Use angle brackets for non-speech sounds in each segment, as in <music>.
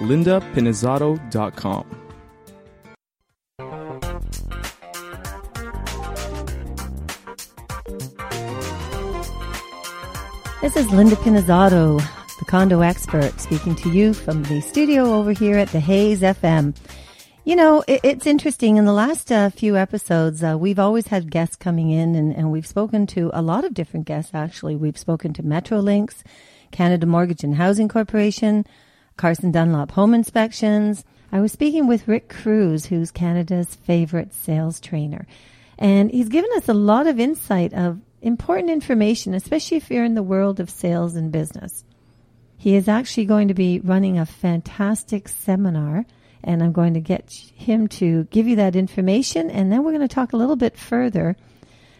lindapinizzotto.com. This is Linda Pinizzotto, the condo expert, speaking to you from the studio over here at the Hayes FM. You know, it, it's interesting. In the last uh, few episodes, uh, we've always had guests coming in, and, and we've spoken to a lot of different guests, actually. We've spoken to Metrolinx, Canada Mortgage and Housing Corporation, Carson Dunlop Home Inspections. I was speaking with Rick Cruse, who's Canada's favorite sales trainer. And he's given us a lot of insight of important information, especially if you're in the world of sales and business. He is actually going to be running a fantastic seminar, and I'm going to get him to give you that information, and then we're going to talk a little bit further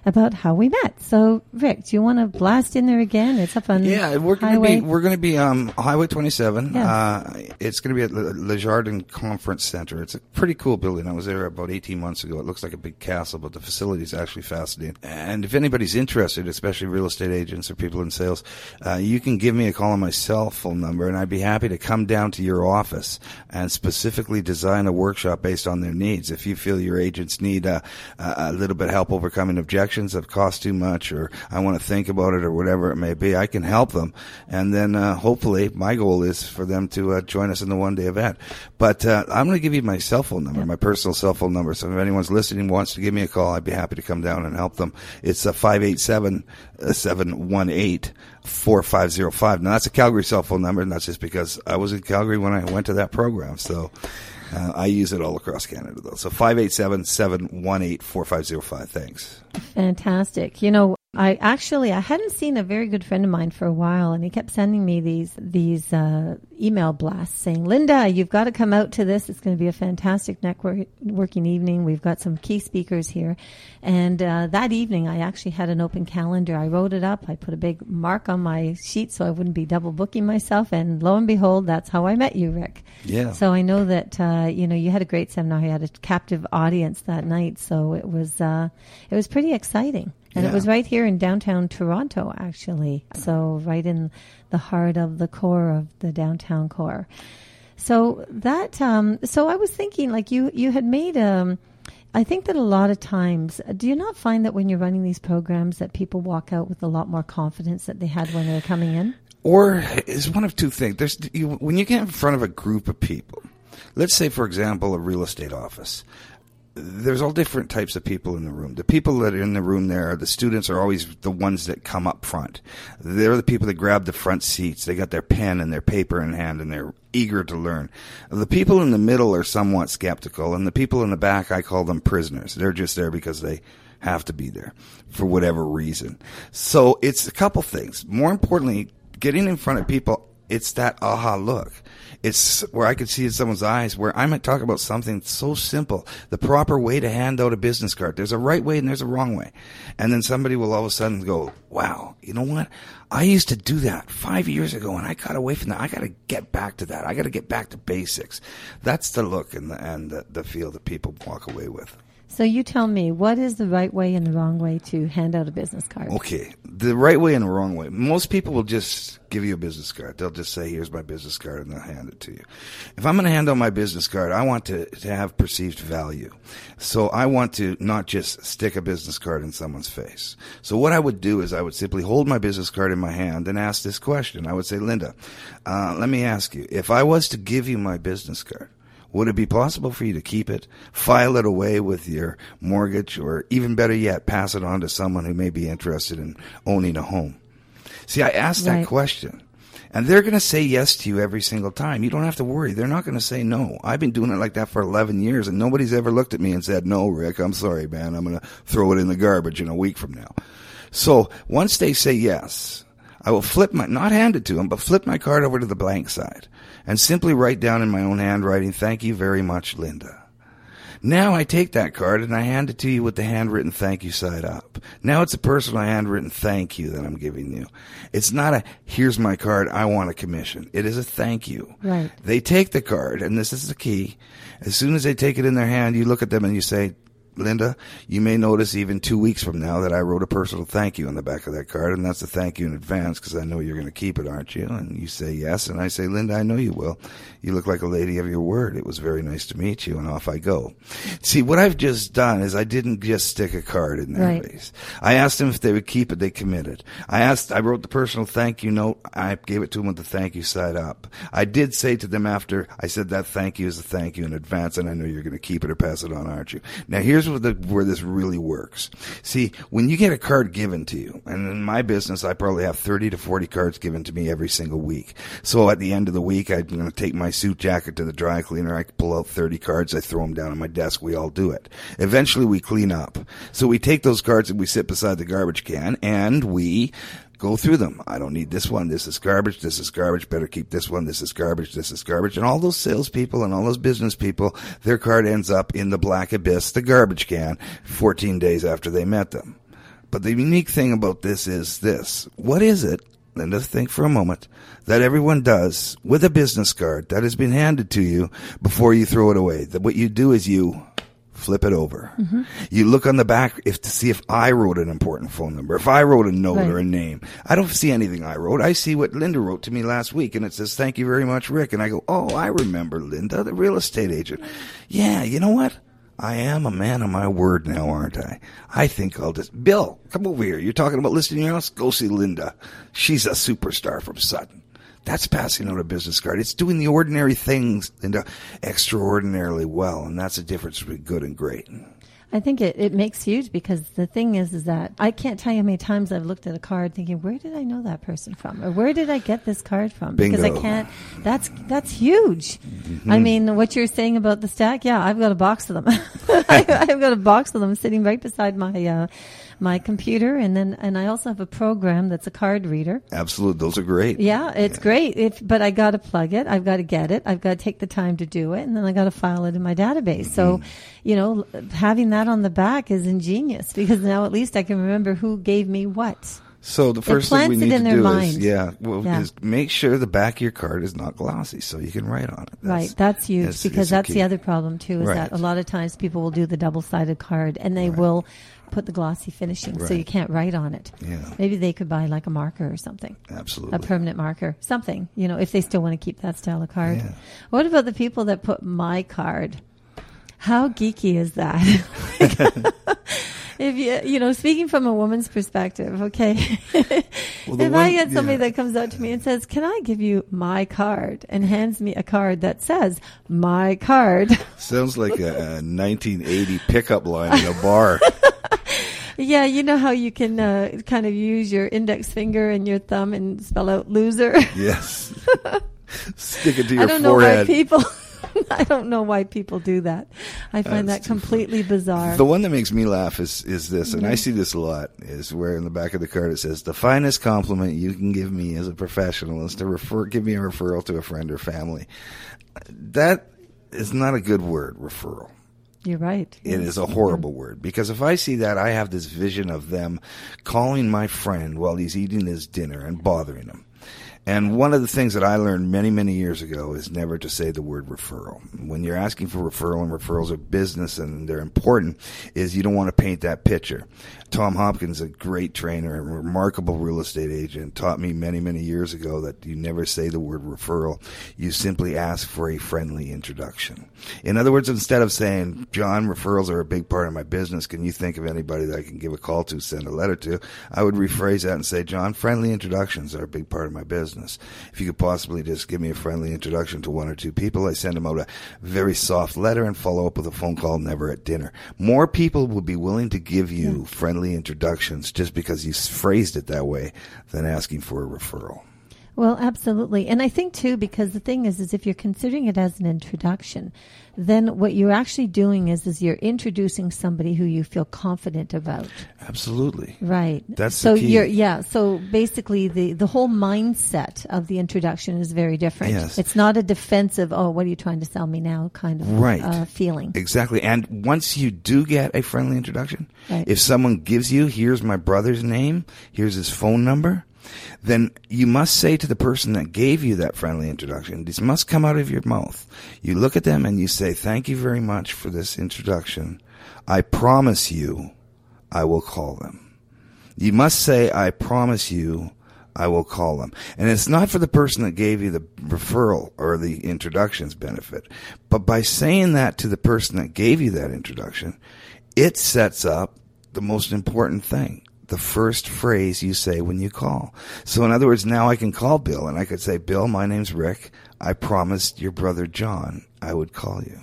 about how we met. So, Rick, do you want to blast in there again? It's up on yeah. We're going to be we're going to be um, Highway 27. Yeah. Uh, it's going to be at Le, Le Jardin Conference Center. It's a pretty cool building. I was there about 18 months ago. It looks like a big castle, but the facility is actually fascinating. And if anybody's interested, especially real estate agents or people in sales, uh, you can give me a call on my cell phone number, and I'd be happy to come down to your office and specifically design a workshop based on their needs. If you feel your agents need uh, a little bit of help overcoming objections that cost too much or I want to think about it or whatever it may be, I can help them. And then uh, hopefully my goal is for them to uh, join us in the one day event. But uh, I'm going to give you my cell phone number, my personal cell phone number. So if anyone's listening wants to give me a call, I'd be happy to come down and help them. It's a 587 718 4505. Now that's a Calgary cell phone number, and that's just because I was in Calgary when I went to that program. So uh, I use it all across Canada, though. So 587 718 4505. Thanks. Fantastic. You know, I actually I hadn't seen a very good friend of mine for a while, and he kept sending me these these uh, email blasts saying, "Linda, you've got to come out to this. It's going to be a fantastic networking evening. We've got some key speakers here." And uh, that evening, I actually had an open calendar. I wrote it up. I put a big mark on my sheet so I wouldn't be double booking myself. And lo and behold, that's how I met you, Rick. Yeah. So I know that uh, you know you had a great seminar. You had a captive audience that night, so it was uh, it was pretty exciting. And Yeah. it was right here in downtown Toronto, actually. So right in the heart of the core of the downtown core. So that, um, so I was thinking, like you, you had made, um, I think that a lot of times, do you not find that when you're running these programs that people walk out with a lot more confidence that they had when they were coming in? Or is one of two things. There's you, when you get in front of a group of people. Let's say, for example, a real estate office. There's all different types of people in the room. The people that are in the room there, the students are always the ones that come up front. They're the people that grab the front seats. They got their pen and their paper in hand and they're eager to learn. The people in the middle are somewhat skeptical and the people in the back, I call them prisoners. They're just there because they have to be there for whatever reason. So it's a couple things. More importantly, getting in front of people, it's that aha look. It's where I could see in someone's eyes where I might talk about something so simple, the proper way to hand out a business card. There's a right way and there's a wrong way. And then somebody will all of a sudden go, wow, you know what? I used to do that five years ago and I got away from that. I got to get back to that. I got to get back to basics. That's the look and the, and the, the feel that people walk away with. So you tell me, what is the right way and the wrong way to hand out a business card? Okay, the right way and the wrong way. Most people will just give you a business card. They'll just say, "Here's my business card," and they'll hand it to you. If I'm going to hand out my business card, I want to, to have perceived value. So I want to not just stick a business card in someone's face. So what I would do is I would simply hold my business card in my hand and ask this question. I would say, "Linda, uh, let me ask you: If I was to give you my business card." Would it be possible for you to keep it, file it away with your mortgage, or even better yet, pass it on to someone who may be interested in owning a home? See, I asked Right. that question. And they're going to say yes to you every single time. You don't have to worry. They're not going to say no. I've been doing it like that for 11 years and nobody's ever looked at me and said, no, Rick, I'm sorry, man. I'm going to throw it in the garbage in a week from now. So once they say yes, I will flip my, not hand it to him, but flip my card over to the blank side. and simply write down in my own handwriting, thank you very much, Linda. Now I take that card and I hand it to you with the handwritten thank you side up. Now it's a personal handwritten thank you that I'm giving you. It's not a here's my card, I want a commission. It is a thank you. Right. They take the card, and this is the key. As soon as they take it in their hand, you look at them and you say, Linda, you may notice even two weeks from now that I wrote a personal thank you on the back of that card, and that's a thank you in advance because I know you're going to keep it, aren't you? And you say yes, and I say, Linda, I know you will. You look like a lady of your word. It was very nice to meet you, and off I go. See, what I've just done is I didn't just stick a card in their Right. face. I asked them if they would keep it. They committed. I asked. I wrote the personal thank you note. I gave it to them with the thank you side up. I did say to them after I said that thank you is a thank you in advance, and I know you're going to keep it or pass it on, aren't you? Now here's where the where this really works. See, when you get a card given to you, and in my business, I probably have 30 to 40 cards given to me every single week. So at the end of the week, I'm going to take my suit jacket to the dry cleaner. I pull out 30 cards. I throw them down on my desk. We all do it. Eventually, we clean up. So we take those cards and we sit beside the garbage can and we go through them. I don't need this one. This is garbage. This is garbage. Better keep this one. This is garbage. This is garbage. And all those salespeople and all those business people, their card ends up in the black abyss, the garbage can, 14 days after they met them. But the unique thing about this is this. What is it, and just think for a moment, that everyone does with a business card that has been handed to you before you throw it away? That what you do is you flip it over. Mm-hmm. You look on the back if to see if I wrote an important phone number, if I wrote a note Right. or a name. I don't see anything I wrote. I see what Linda wrote to me last week and it says, thank you very much, Rick. And I go, oh, I remember Linda, the real estate agent. Yeah, you know what? I am a man of my word now, aren't I? I think I'll just, Bill, come over here. You're talking about listing your house? Go see Linda. She's a superstar from Sutton. That's passing out a business card. It's doing the ordinary things, Linda, extraordinarily well. And that's the difference between good and great. I think it, it makes huge because the thing is, is that I can't tell you how many times I've looked at a card thinking, where did I know that person from? Or where did I get this card from? Because I can't, that's, that's huge. I mean, what you're saying about the stack, yeah, I've got a box of them. <laughs> I, I've got a box of them sitting right beside my, uh, my computer. And then, and I also have a program that's a card reader. Absolutely. Those are great. Yeah, it's great. If but I got to plug it. I've got to get it. I've got to take the time to do it, and then I got to file it in my database. So, Mm-hmm. you know, having that on the back is ingenious because now at least I can remember who gave me what. So the first thing we need to do mind. is, yeah, well, Yeah. is make sure the back of your card is not glossy so you can write on it. right, that's huge that's- because that's that's the other problem too. Is Right. that a lot of times people will do the double-sided card and they will put the glossy finishing, so you can't write on it. Yeah. Maybe they could buy like a marker or something. Absolutely. a permanent marker, something, you know, if they still want to keep that style of card. Yeah. What about the people that put my card? How geeky is that? <laughs> if you, you know, speaking from a woman's perspective, okay. Well, if I get somebody yeah. that comes up to me and says, "Can I give you my card?" and hands me a card that says "my card," Sounds like a, a 1980 pickup line in a bar. <laughs> yeah, you know how you can uh, kind of use your index finger and your thumb and spell out "loser." <laughs> yes. Stick it to your forehead. I don't know why people. <laughs> I don't know why people do that. I find That's that completely bizarre. The one that makes me laugh is is this, and I Mm-hmm. see this a lot. Is where in the back of the card it says, "The finest compliment you can give me as a professional is to refer, give me a referral to a friend or family." That is not a good word, referral. You're right. It is a horrible word because if I see that, I have this vision of them calling my friend while he's eating his dinner and bothering him. And one of the things that I learned many, many years ago is never to say the word referral. When you're asking for referral and referrals are business and they're important, is you don't want to paint that picture. Tom Hopkins, a great trainer, a remarkable real estate agent, taught me many, many years ago that you never say the word referral. You simply ask for a friendly introduction. In other words, instead of saying, John, referrals are a big part of my business. Can you think of anybody that I can give a call to, send a letter to? I would rephrase that and say, John, friendly introductions are a big part of my business. If you could possibly just give me a friendly introduction to one or two people, I send them out a very soft letter and follow up with a phone call, never at dinner. More people will be willing to give you hmm. friendly introductions just because you phrased it that way than asking for a referral. Well, absolutely. And I think too, because the thing is, is if you're considering it as an introduction, then what you're actually doing is, is you're introducing somebody who you feel confident about. Absolutely. Right. That's so the key. you're yeah. So basically, the the whole mindset of the introduction is very different. Yes. It's not a defensive. Oh, what are you trying to sell me now? Kind of Right. uh, feeling. Exactly. And once you do get a friendly introduction, Right. if someone gives you, here's my brother's name, here's his phone number, then you must say to the person that gave you that friendly introduction, this must come out of your mouth. You look at them and you say, thank you very much for this introduction. I promise you I will call them. You must say, I promise you I will call them. And it's not for the person that gave you the referral or the introduction's benefit, but by saying that to the person that gave you that introduction, it sets up the most important thing. The first phrase you say when you call. So in other words, now I can call Bill and I could say, Bill, my name's Rick. I promised your brother John I would call you.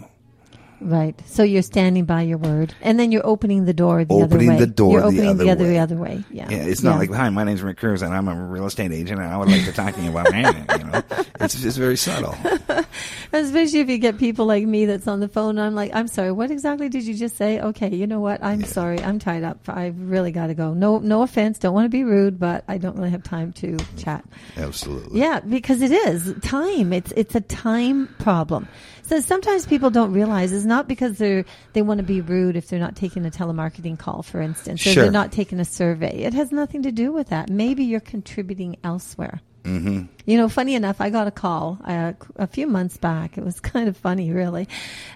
Right. So you're standing by your word, and then you're opening the door the Opening other way. the door You're the opening other the other, way. the other way. Yeah. Yeah, it's not Yeah. like, hi, my name's Rick Cruse and I'm a real estate agent and I would like to talk to you about, you know, it's just very subtle. <laughs> Especially if you get people like me that's on the phone. I'm like, I'm sorry. What exactly did you just say? Okay, you know what? I'm sorry. I'm tied up. I've really got to go. No, no offense. Don't want to be rude, but I don't really have time to chat. Absolutely. Yeah, because it is time. It's it's a time problem. So sometimes people don't realize it's not because they're they want to be rude if they're not taking a telemarketing call, for instance, or Sure. they're not taking a survey. It has nothing to do with that. Maybe you're contributing elsewhere. hmm You know, funny enough, I got a call uh, a few months back. It was <laughs> kind of funny, really,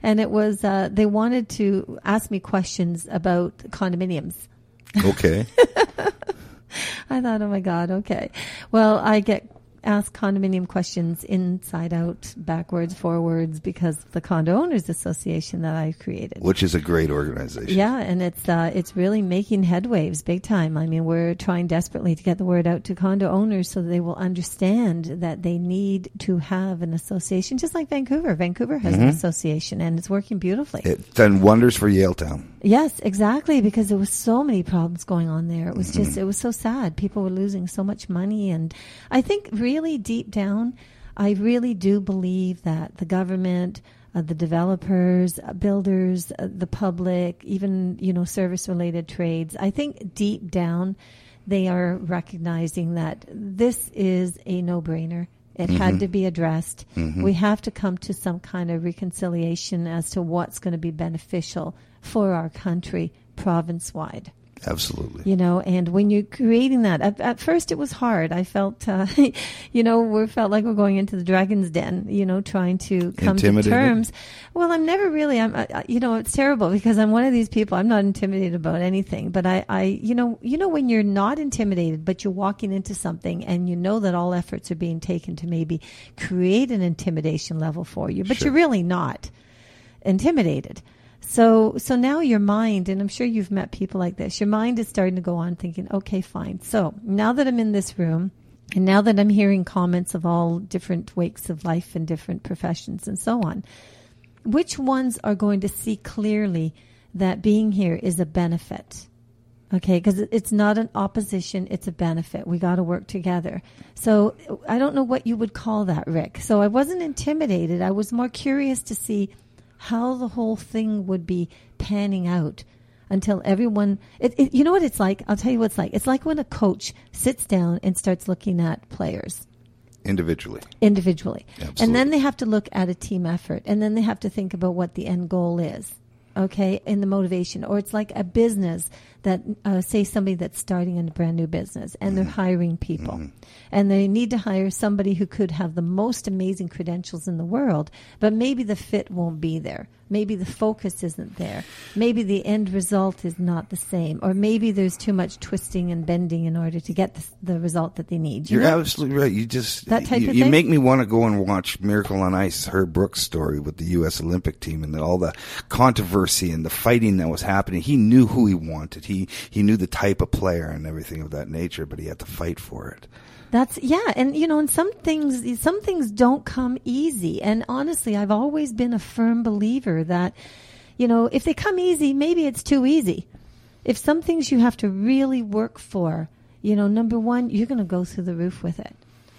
and it was uh, they wanted to ask me questions about condominiums. Okay. <laughs> I thought, oh my God, okay. Well, I get asked condominium questions inside out, backwards, forwards, because of the Condo Owners Association that I created. Which is a great organization. Yeah, and it's uh, it's really making headwaves big time. I mean, we're trying desperately to get the word out to condo owners so that they will understand that they need to have an association, just like Vancouver. Vancouver has an association, and it's working beautifully. It's done wonders for Yaletown. Yes, exactly, because there was so many problems going on there. It was just, it was so sad. People were losing so much money. And I think really deep down, I really do believe that the government, uh, the developers, uh, builders, uh, the public, even, you know, service related trades, I think deep down, they are recognizing that this is a no brainer. It had to be addressed. We have to come to some kind of reconciliation as to what's going to be beneficial for our country province wide. Absolutely. You know, and when you're creating that, at, at first it was hard. I felt, uh, <laughs> you know, we felt like we're going into the dragon's den, you know, trying to come to terms. Well, I'm never really, I'm, I, you know, it's terrible because I'm one of these people. I'm not intimidated about anything, but I, I, you know, you know, when you're not intimidated, but you're walking into something and you know that all efforts are being taken to maybe create an intimidation level for you, but Sure. you're really not intimidated. So, so now your mind, and I'm sure you've met people like this, your mind is starting to go on thinking, okay, fine. So now that I'm in this room, and now that I'm hearing comments of all different wakes of life and different professions and so on, which ones are going to see clearly that being here is a benefit? Okay, because it's not an opposition, it's a benefit. We got to work together. So I don't know what you would call that, Rick. So I wasn't intimidated. I was more curious to see how the whole thing would be panning out until everyone. It, it, you know what it's like? I'll tell you what it's like. It's like when a coach sits down and starts looking at players Individually. individually. Absolutely. And then they have to look at a team effort. And then they have to think about what the end goal is. Okay, in the motivation, or it's like a business that, uh, say, somebody that's starting a brand new business and they're hiring people, and they need to hire somebody who could have the most amazing credentials in the world, but maybe the fit won't be there. Maybe the focus isn't there. Maybe the end result is not the same, or maybe there's too much twisting and bending in order to get the, the result that they need. You You're know? absolutely right. You just That type you, of you make me want to go and watch Miracle on Ice, Herb Brooks' story with the U.S. Olympic team and all the controversy and the fighting that was happening. He knew who he wanted. He he he knew the type of player and everything of that nature, but he had to fight for it. That's yeah, and you know, and some things some things don't come easy. And honestly, I've always been a firm believer that you know, if they come easy, maybe it's too easy. If some things you have to really work for, you know, number one, you're going to go through the roof with it.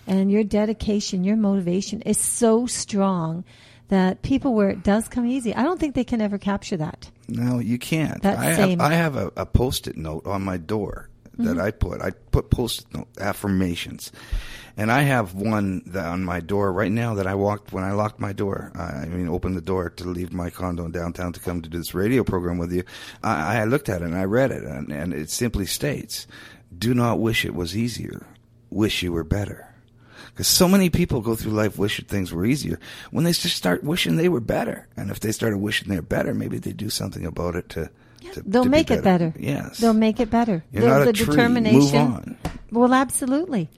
and your dedication, your motivation is so strong that people where it does come easy, I don't think they can ever capture that. No, you can't. That I same- have I have a, a post-it note on my door that mm-hmm. I put. I put post-it note affirmations, and I have one that on my door right now that I walked when I locked my door. I, I mean, opened the door to leave my condo in downtown to come to do this radio program with you. I, I looked at it and I read it, and, and it simply states, "Do not wish it was easier. Wish you were better." Because so many people go through life wishing things were easier when they just start wishing they were better. And if they started wishing they're better, maybe they do something about it to. to They'll to be make it better. Yes. They'll make it better. You're the, not a tree. determination. Move on. Well, absolutely.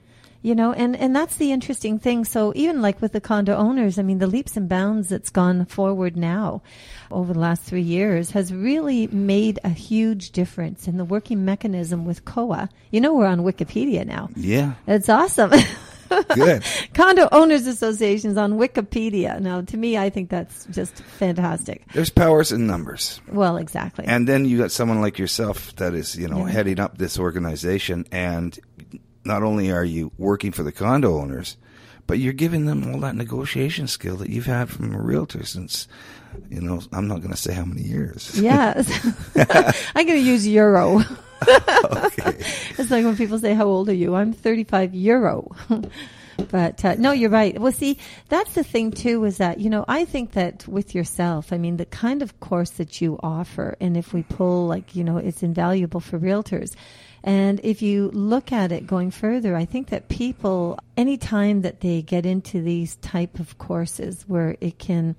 You know, and, and that's the interesting thing. So even like with the condo owners, I mean, the leaps and bounds that's gone forward now over the last three years has really made a huge difference in the working mechanism with COA. You know, we're on Wikipedia now. Yeah. It's awesome. <laughs> Good. <laughs> Condo Owners Associations on Wikipedia. Now, to me, I think that's just fantastic. There's powers in numbers. Well, exactly. And then you got someone like yourself that is, you know, Yeah. heading up this organization. And not only are you working for the condo owners, but you're giving them all that negotiation skill that you've had from a realtor since, you know, I'm not going to say how many years. Yes. I'm going to use euro. <laughs> okay. <laughs> It's like when people say, How old are you? I'm 35 euro. <laughs> but uh, no, you're right. Well, see, that's the thing too is that, you know, I think that with yourself, I mean, the kind of course that you offer, and if we pull, like, you know, it's invaluable for realtors. And if you look at it going further, I think that people, anytime that they get into these type of courses where it can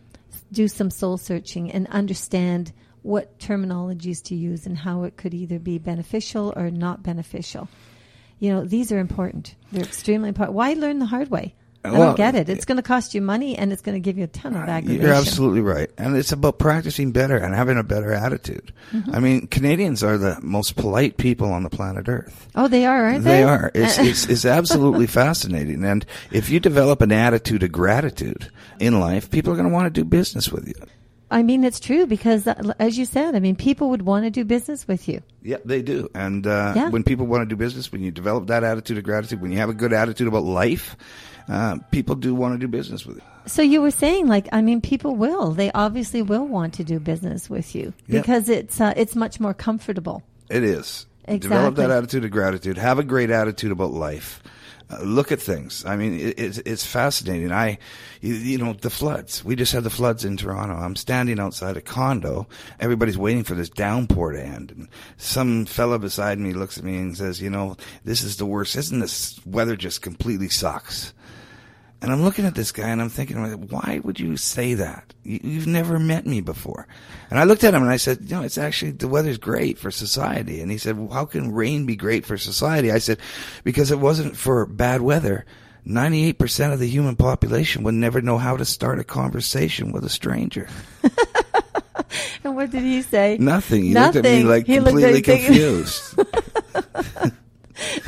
do some soul searching and understand what terminologies to use and how it could either be beneficial or not beneficial. You know, these are important. They're extremely important. Why learn the hard way? I Well, don't get it. It's going to cost you money and it's going to give you a ton of aggravation. You're absolutely right. And it's about practicing better and having a better attitude. Mm-hmm. I mean, Canadians are the most polite people on the planet Earth. Oh, they are, aren't they? They are. It's, <laughs> it's, it's absolutely fascinating. And if you develop an attitude of gratitude in life, people are going to want to do business with you. I mean, it's true because, uh, as you said, I mean, people would want to do business with you. Yeah, they do. And uh, Yeah. when people want to do business, when you develop that attitude of gratitude, when you have a good attitude about life, uh, people do want to do business with you. So you were saying, like, I mean, people will. They obviously will want to do business with you Yeah. because it's uh, it's much more comfortable. It is. Develop Exactly. that attitude of gratitude. Have a great attitude about life. Look at things. I mean, it, it's, it's fascinating. I, you, you know, the floods. We just had the floods in Toronto. I'm standing outside a condo. Everybody's waiting for this downpour to end. And some fella beside me looks at me and says, you know, this is the worst. Isn't this weather just completely sucks? And I'm looking at this guy and I'm thinking, why would you say that? You, you've never met me before. And I looked at him and I said, you know, it's actually, the weather's great for society. And he said, well, how can rain be great for society? I said, because it wasn't for bad weather. 98% of the human population would never know how to start a conversation with a stranger. <laughs> And what did he say? Nothing. He looked at me Nothing. like He completely confused. <laughs>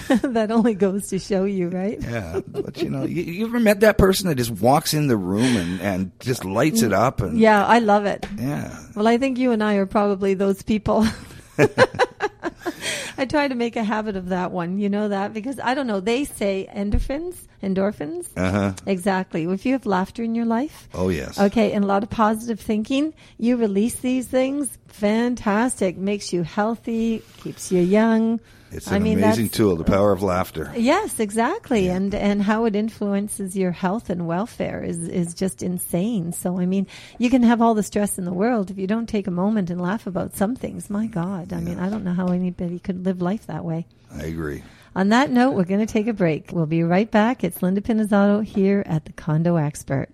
<laughs> that only goes to show you, right? yeah. But you know, you, you ever met that person that just walks in the room and, and just lights it up and Yeah, I love it. yeah. Well, I think you and I are probably those people. <laughs> <laughs> I try to make a habit of that one. You know that because I don't know. They say endorphins, endorphins. Uh-huh. Exactly. If you have laughter in your life, Oh yes. okay, and a lot of positive thinking, you release these things. Fantastic. Makes you healthy. Keeps you young. It's I an mean, amazing tool, the power of laughter. Yes, exactly, and and how it influences your health and welfare is is just insane. So I mean, you can have all the stress in the world if you don't take a moment and laugh about some things. My God, I mean, I don't know how anybody could live life that way. I agree. On that note, we're going to take a break. We'll be right back. It's Linda Pinizzotto here at the Condo Expert.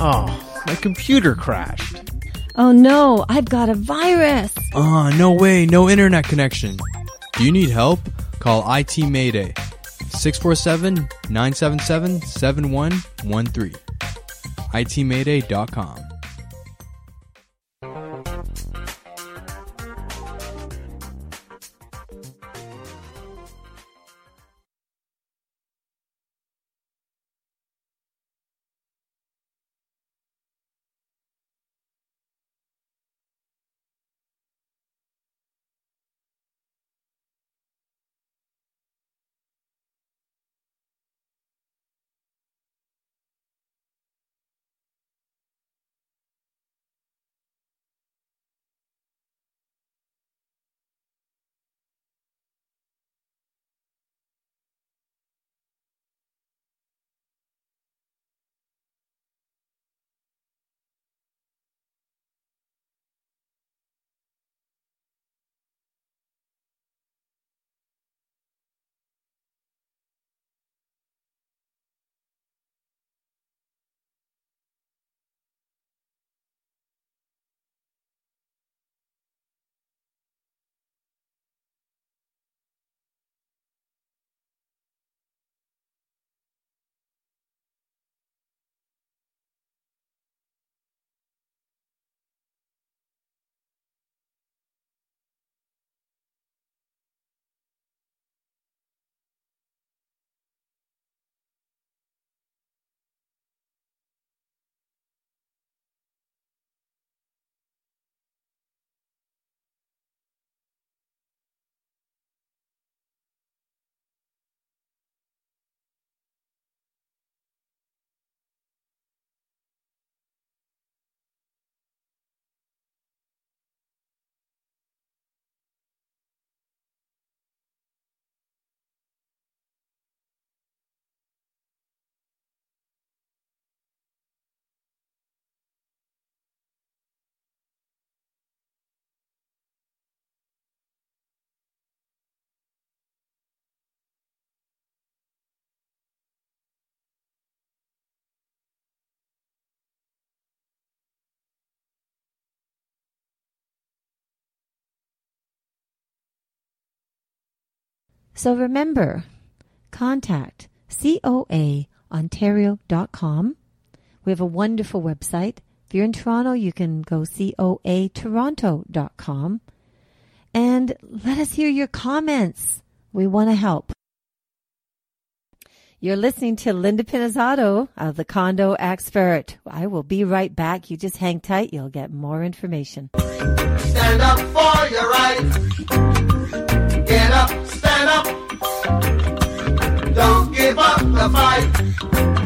Oh, my computer crashed. Oh no, I've got a virus. Ah, no way, no internet connection. Do you need help? Call IT Mayday 647 977 7113. ITMayday.com. So remember, contact coaontario.com. We have a wonderful website. If you're in Toronto, you can go coatoronto.com and let us hear your comments. We want to help. You're listening to Linda Pinizzotto of uh, the Condo Expert. I will be right back. You just hang tight. You'll get more information. Stand up for your right. the fight.